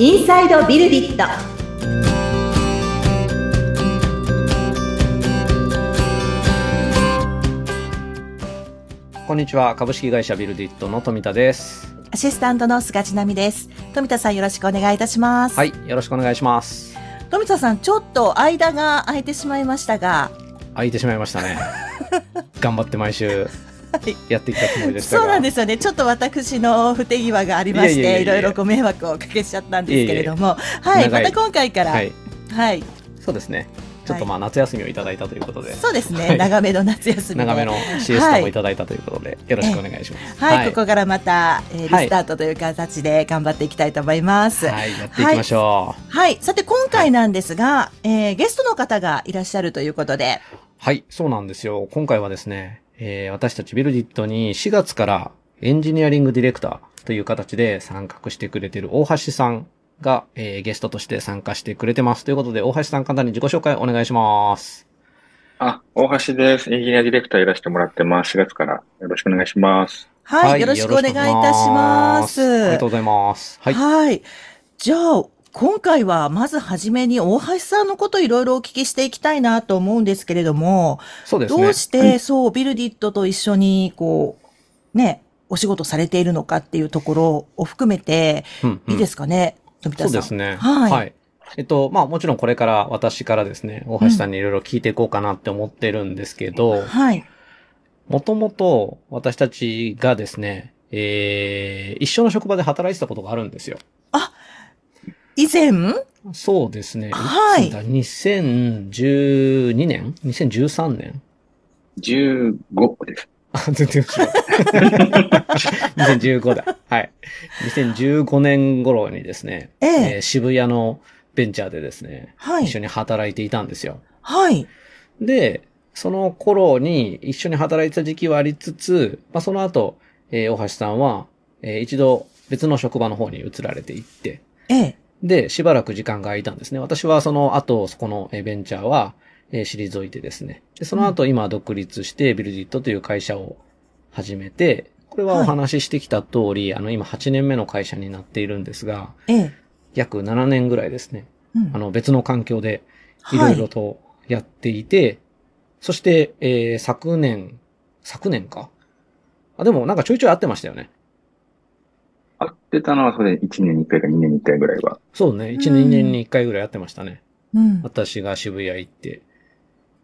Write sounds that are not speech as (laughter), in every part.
インサイドビルディット。こんにちは。株式会社ビルディットの富田です。アシスタントの菅千奈美です。富田さんよろしくお願いいたします。はい。よろしくお願いします。富田さん、ちょっと間が空いてしまいましたが、空いてしまいましたね。頑張って毎週やってきたつもりでしたが。そうなんですよね。ちょっと私の不手際がありまして、いろいろご迷惑をおかけしちゃったんですけれども、はい、また今回から、ははい、いそうですね。ちょっとまあ夏休みをいただいたということで、そうですね、はい。長めの夏休みで。長めのシエスタもいただいたということで、よろしくお願いします、はい、ここからまた、えーはい。リスタートという形で頑張っていきたいと思います。はい、はいやっていきましょう。さて今回なんですが、えーゲストの方がいらっしゃるということで、はい、そうなんですよ。今回はですね、えー私たちビルディットに4月からエンジニアリングディレクターという形で参画してくれている大橋さんが、えーゲストとして参加してくれてます。ということで、大橋さん簡単に自己紹介お願いします。あ、大橋です。エンジニアディレクターやらせてもらってます。4月からよろしくお願いします。はい、よろしくお願いいたします。ありがとうございます。はい。はい。じゃあ、今回はまずはじめに大橋さんのこといろいろお聞きしていきたいなと思うんですけれども、そうですね。どうしてそう、ビルディットと一緒にこう、ね、お仕事されているのかっていうところを含めて、うんうんいいですかね、富田さん。そうですね。はいえっと、まあもちろんこれから私からですね、大橋さんにいろいろ聞いていこうかなって思ってるんですけど、はい。もともと私たちがですね、えー、一緒の職場で働いてたことがあるんですよ。以前、そうですね。はいつだ2012年 ?2013 年？15です。あ、全然違う。(laughs) 2015だ。はい。2015年頃にですね、えええー渋谷のベンチャーでですね、はい一緒に働いていたんですよ。はい。で、その頃に一緒に働いてた時期はありつつ、まあ、その後、えー大橋さんは、えー一度別の職場の方に移られていって、ええ。で、しばらく時間が空いたんですね。私はその後、そこのえーベンチャーは、えー退いてですね。で、その後、今独立して、ビルディットという会社を始めて、これはお話ししてきた通り、あの、今8年目の会社になっているんですが、ええ。約7年ぐらいですね。うんあの、別の環境で、いろいろとやっていて、そして、えー昨年、昨年か？あ、でもなんかちょいちょい会ってましたよね。会ってたのはそれ1年に1回か2年に1回ぐらいは。そうね。1うん年、2年に1回ぐらい会ってましたね。うん。私が渋谷行って、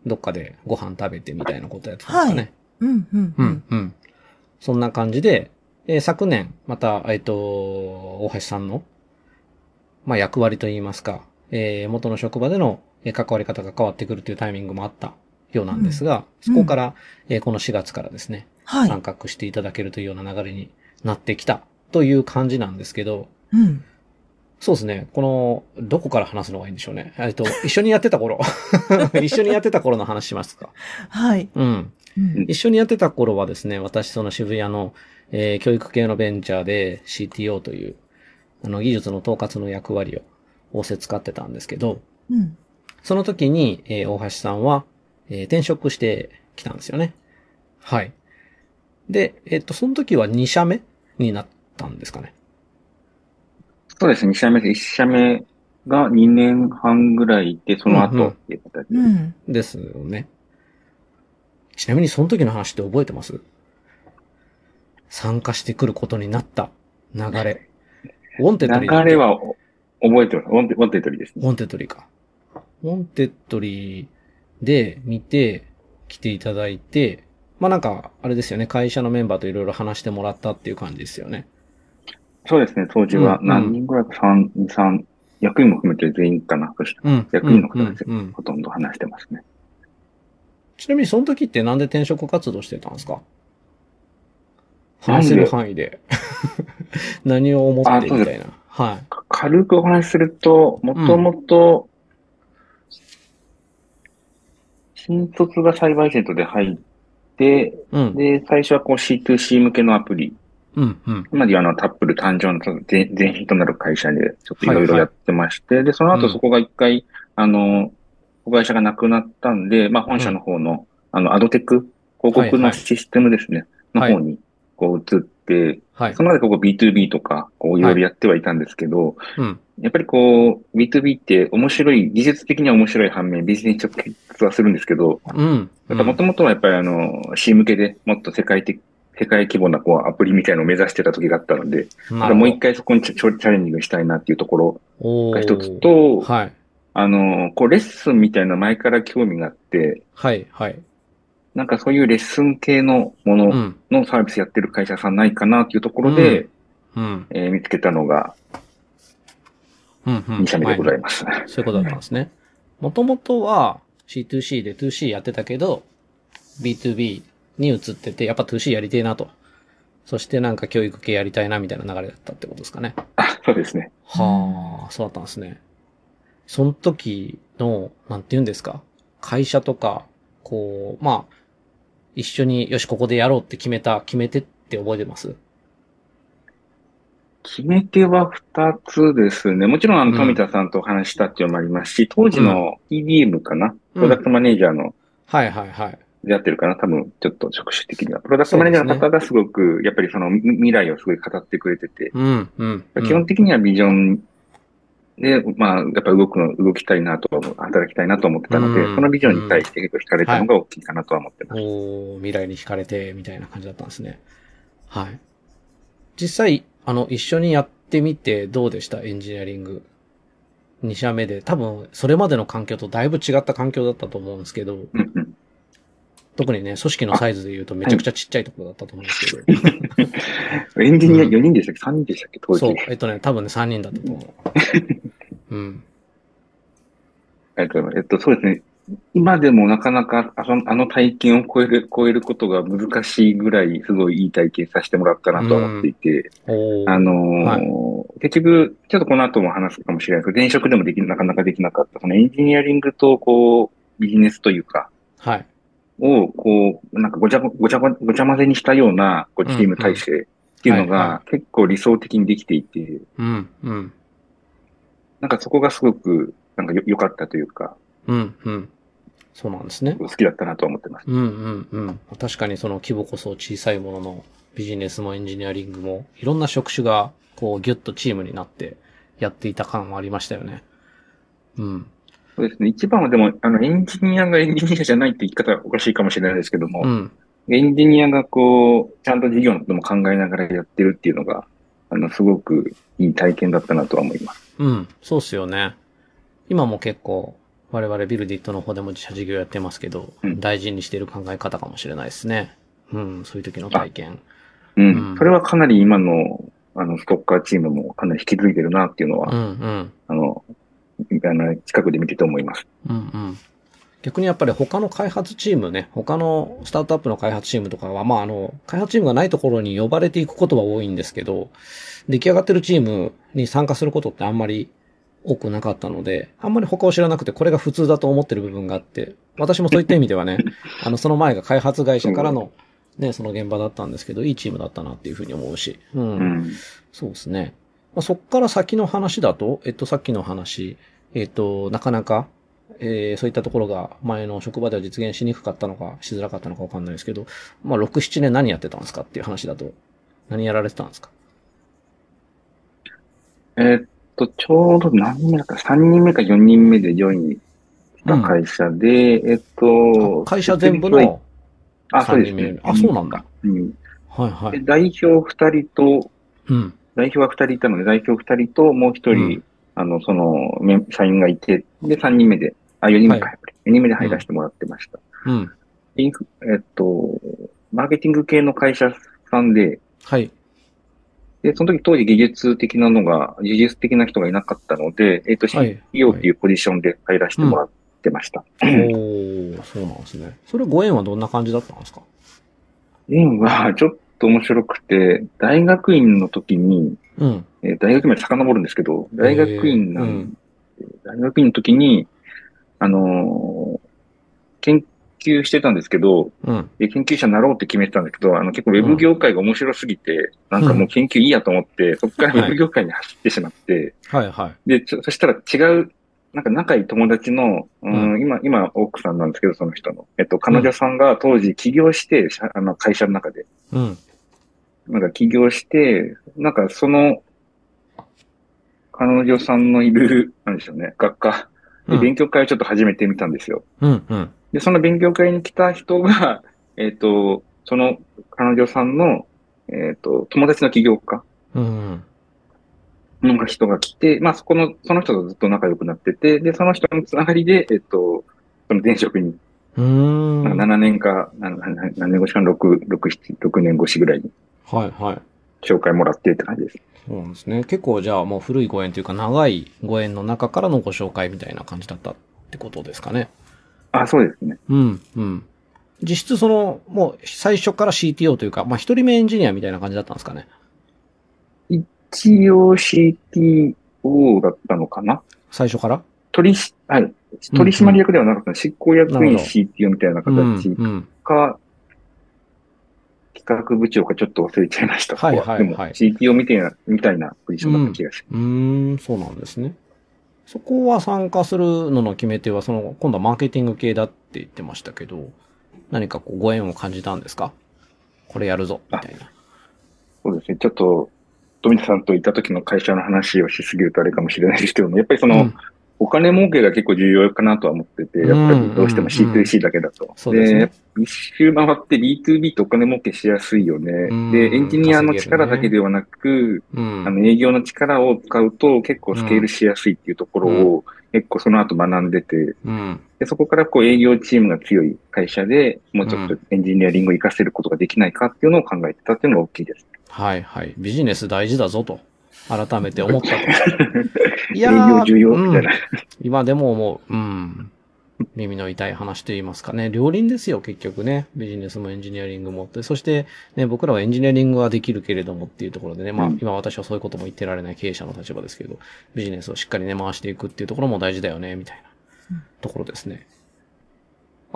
どっかでご飯食べてみたいなことやってたんですかね。うん、うん、ううんん。、うん。そんな感じで、えー昨年、また、えっ、と、大橋さんの、まあ、役割といいますか、えー元の職場でのえー関わり方が変わってくるというタイミングもあったようなんですが、うんそこから、えーこの4月からですね、はい。参画していただけるというような流れになってきたという感じなんですけど、うん。そうですね。この、どこから話すのがいいんでしょうね。えっと、一緒にやってた頃。(laughs) 一緒にやってた頃の話しますか。はい。うん。うん一緒にやってた頃はですね、私その渋谷の、えー教育系のベンチャーで CTO という、あの、技術の統括の役割を仰せ使ってたんですけど、うん。その時に、えー大橋さんは、えー転職してきたんですよね。はい。で、えっと、その時は2社目になったんですかね。そうですね、2社目で1社目が2年半ぐらいで、そのうんうん後っていう形で。うん。ですよね。ちなみにその時の話って覚えてます？参加してくることになった流れ。ウォンテッドリー流れはお覚えてます。ウォンテウォンテッドリーですね。ウォンテッドリーか。ウォンテッドリーで見て来ていただいて、まあなんか、あれですよね、会社のメンバーといろいろ話してもらったっていう感じですよね。そうですね、当時はうん何人ぐらいか、3、2、3、役員も含めて全員かな、そしてうん。役員の方たほとんど話してますね。ちなみにその時ってなんで転職活動してたんですか？話せる範囲で。(laughs) 何を思ってみたいな。はい。か軽くお話しすると、もともと、新卒がサイバーエージェントで入って、うん。で、最初はこう C2C 向けのアプリ、うん。うん。今ではあのタップル誕生の前前身となる会社でちょっといろいろやってまして、で、そのうん後そこが一回、あの、子会社がなくなったんで、まあ本社の方の、あの、アドテック、広告はいはいのシステムですね、はいの方にこう移っって、はいそ。の中でここ B2B とか、こういろいろやってはいたんですけど、うん。やっぱりこう、B2B って面白い、技術的には面白い反面、ビジネス直結はするんですけど、うん。もともとはやっぱりあの、C 向けでもっと世界的、世界規模なこうアプリみたいなのを目指してた時があったので、うんまたもう一回そこにチャチャレンジしたいなっていうところが一つと、はい。あの、こうレッスンみたいな前から興味があって、はい。はい。なんかそういうレッスン系のものうん。のサービスやってる会社さんないかなっていうところで、うん。えー見つけたのがうん。うん。2社目でござはいます。そういうことだったんですね。もともとは C2C で 2C やってたけど、B2B に移ってて、やっぱ 2C やりてえなと。そしてなんか教育系やりたいなみたいな流れだったってことですかね。あ、そうですね。はあ、そうだったんですね。その時の、なんて言うんですか？会社とか、こう、まあ、一緒に、よし、ここでやろうって決めた、決めてって覚えてます？決め手は2つですね。もちろんあうんの富田さんとお話ししたっていうのもありますし、当時の PDM かな、プロダクトマネージャーのはいはいはい。でやってるかな多分、ちょっと職種的には。プロダクトマネージャーの方がすごく、やっぱりそのみ未来をすごい語ってくれてて、うん、うん。うん基本的にはビジョンで、まあ、やっぱ動くの、動きたいなと働きたいなと思ってたので、うんそのビジョンに対して結構惹かれたのが大きいかなとは思ってます。おー未来に惹かれて、みたいな感じだったんですね。はい。実際、あの、一緒にやってみてどうでした？エンジニアリング。2社目で。多分、それまでの環境とだいぶ違った環境だったと思うんですけど、うんうん。特にね、組織のサイズで言うとめちゃくちゃちっちゃいところだったと思うんですけど。(laughs) エンジニアうん4人でしたっけ ?3 人でしたっけ？当時。そう。えっとね、多分ね、3人だったと思う。うん。ありがとうございます。えっと、そうですね。今でもなかなかあのあの体験を超える、超えることが難しいぐらい、すごいいい体験させてもらったなとは思っていて、おーあのー結局、ちょっとこの後も話すかもしれないですけど、前職でもできなかなかできなかった、そのエンジニアリングと、こう、ビジネスというか、はい。を、こう、なんかごちゃごごちゃごごちゃ混ぜにしたような、こう、チーム体制っていうのが、結構理想的にできていて、うん、うん。なんかそこがすごく、なんかよ良かったというか、うん、うん。そうなんですね。好きだったなとは思ってます。うんうんうん。確かにその規模こそ小さいもののビジネスもエンジニアリングもいろんな職種がこうギュッとチームになってやっていた感はありましたよね。うん。そうですね。一番はでも、あの、エンジニアがエンジニアじゃないって言い方はおかしいかもしれないですけども、うん。エンジニアがこう、ちゃんと事業のことも考えながらやってるっていうのが、あの、すごくいい体験だったなとは思います。うん。そうっすよね。今も結構我々ビルディットの方でも自社事業やってますけど、うん大事にしている考え方かもしれないですね。うん。そういう時の体験。うん。うんそれはかなり今の、あの、ストッカーチームもかなり引き継いでるなっていうのは、うんうん。あの、あの、近くで見てて思います。うんうん。逆にやっぱり他の開発チームね、他のスタートアップの開発チームとかは、まああの、開発チームがないところに呼ばれていくことは多いんですけど、出来上がってるチームに参加することってあんまり多くなかったので、あんまり他を知らなくてこれが普通だと思ってる部分があって、私もそういった意味ではね、(laughs) あの、その前が開発会社からの、ね、その現場だったんですけど、いいチームだったなっていうふうに思うし、うんうん。そうですね。まあ、そっから先の話だと、えっと、さっきの話、えっと、なかなか、えーそういったところが前の職場では実現しにくかったのか、しづらかったのかわかんないですけど、まあ、6、7年何やってたんですかっていう話だと、何やられてたんですか？えーっと、ちょうど何人目だった ?3 人目か4人目でジョインした会社で、えっと、会社全部のあ、そう3ですね。人目あ、そうなんだ。うん。はいはい。で代表2人と、うん。代表は2人いたので、代表2人ともう1人、うんあの、その、メン社員がいて、で、3人目で、あ、4人目か、はやっぱり。4人目で入らせてもらってました。うん。インフえっと、マーケティング系の会社さんで、はい。で、その時当時技術的なのが、技術的な人がいなかったので、えっと、はい CEO っていうポジションで入らせてもらってました。(clears throat) おー、そうなんですね。それご縁はどんな感じだったんですか？縁はちょっと面白くて、大学院の時に、うん。えー大学院まで遡るんですけど、大学院なん、えーうん大学院の時に、あのー研究してたんですけど、うん。で研究者になろうって決めてたんですけど、あの結構ウェブ業界が面白すぎて、なんかもう研究いいやと思って、(laughs) そこからウェブ業界に走ってしまって、はいはい。で、そしたら違う、なんか仲いい友達の、うんう今、今、奥さんなんですけど、その人の。えっと、彼女さんが当時起業して、社あの会社の中で。うん。なんか起業して、なんかその、彼女さんのいる、なんでしょうね、学科でうん勉強会をちょっと始めてみたんですよ。うん、うん。で、その勉強会に来た人が、えっ、と、その彼女さんの、えっ、と、友達の起業家うん。の人が来て、まあそこの、その人とずっと仲良くなってて、で、その人のつながりで、えっ、と、その前職に、うーん。なんか7年か、何年越しかな、6、6、7、6年越しぐらいにはい、はい。紹介もらってって感じです。そうなんですね。結構じゃあもう古いご縁というか長いご縁の中からのご紹介みたいな感じだったってことですかね。あ、そうですね。うん、うん。実質その、もう最初から CTO というか、まあ一人目エンジニアみたいな感じだったんですかね。一応 CTO だったのかな最初から？取し、はい。取締役ではなかったの、執行役員 CTO みたいなうん、形うん。か、企画部長かちょっと忘れちゃいました。はいはいはい CTO みたいな、みたいなポジションだった気がします。うーん、そうなんですね。そこは参加するのの決め手は、その、今度はマーケティング系だって言ってましたけど、何かこうご縁を感じたんですか？これやるぞ、みたいな。そうですね。ちょっと、富田さんといた時の会社の話をしすぎるとあれかもしれないですけども、やっぱりその、うんお金儲けが結構重要かなとは思ってて、やっぱりどうしても C2C だけだと。そうですね一周回って B2B ってお金儲けしやすいよねうん。で、エンジニアの力だけではなく、うん。あの営業の力を使うと結構スケールしやすいっていうところを結構その後学んでて、うん。でそこからこう営業チームが強い会社でもうちょっとエンジニアリングを活かせることができないかっていうのを考えてたっていうのが大きいです。はいはい。ビジネス大事だぞと、改めて思ったと。(laughs) い営やー業重要みたいな。今でも思う。うん。耳の痛い話と言いますかね。両輪ですよ、結局ね。ビジネスもエンジニアリングもって。そして、ね、僕らはエンジニアリングはできるけれどもっていうところでね、まあうん今私はそういうことも言ってられない経営者の立場ですけど、ビジネスをしっかりね、回していくっていうところも大事だよね、みたいなところですね。あ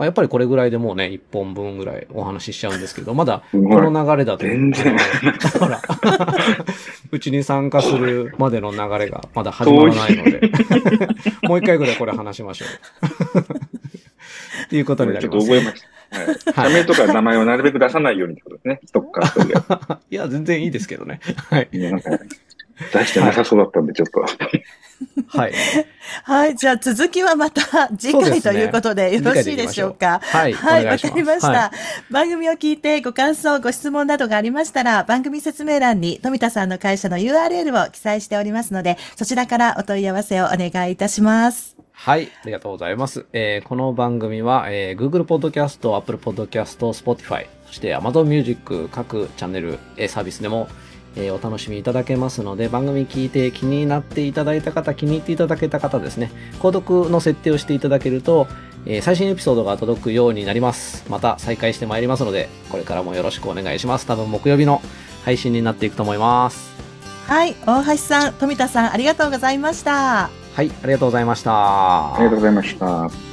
やっぱりこれぐらいでもうね、一本分ぐらいお話ししちゃうんですけど、まだ (laughs) この流れだと。全然ほら。(laughs) うちに参加するまでの流れがまだ始まらないので。(laughs) もう一回ぐらいこれ話しましょう。っていうことになちょります。っと覚えました。はい。社名とか名前をなるべく出さないようにってことですね。ストッカー。いや、全然いいですけどね。はい。出してなさそうだったんで、ちょっと。はい。はい。じゃあ続きはまた次回ということでよろしいでしょうか？はい。はい。わかりました、は番組を聞いてご感想、ご質問などがありましたら、番組説明欄に富田さんの会社の URL を記載しておりますので、そちらからお問い合わせをお願いいたします。はい。ありがとうございます。えーこの番組は、えー Google Podcast、Apple Podcast、Spotify、そして Amazon Music 各チャンネル、えーサービスでも、えーお楽しみいただけますので、番組聞いて気になっていただいた方、気に入っていただけた方ですね、購読の設定をしていただけると、えー最新エピソードが届くようになります。また再開してまいりますので、これからもよろしくお願いします。多分木曜日の配信になっていくと思います。はい、大橋さん、富田さん、ありがとうございました。はい、ありがとうございました。ありがとうございました。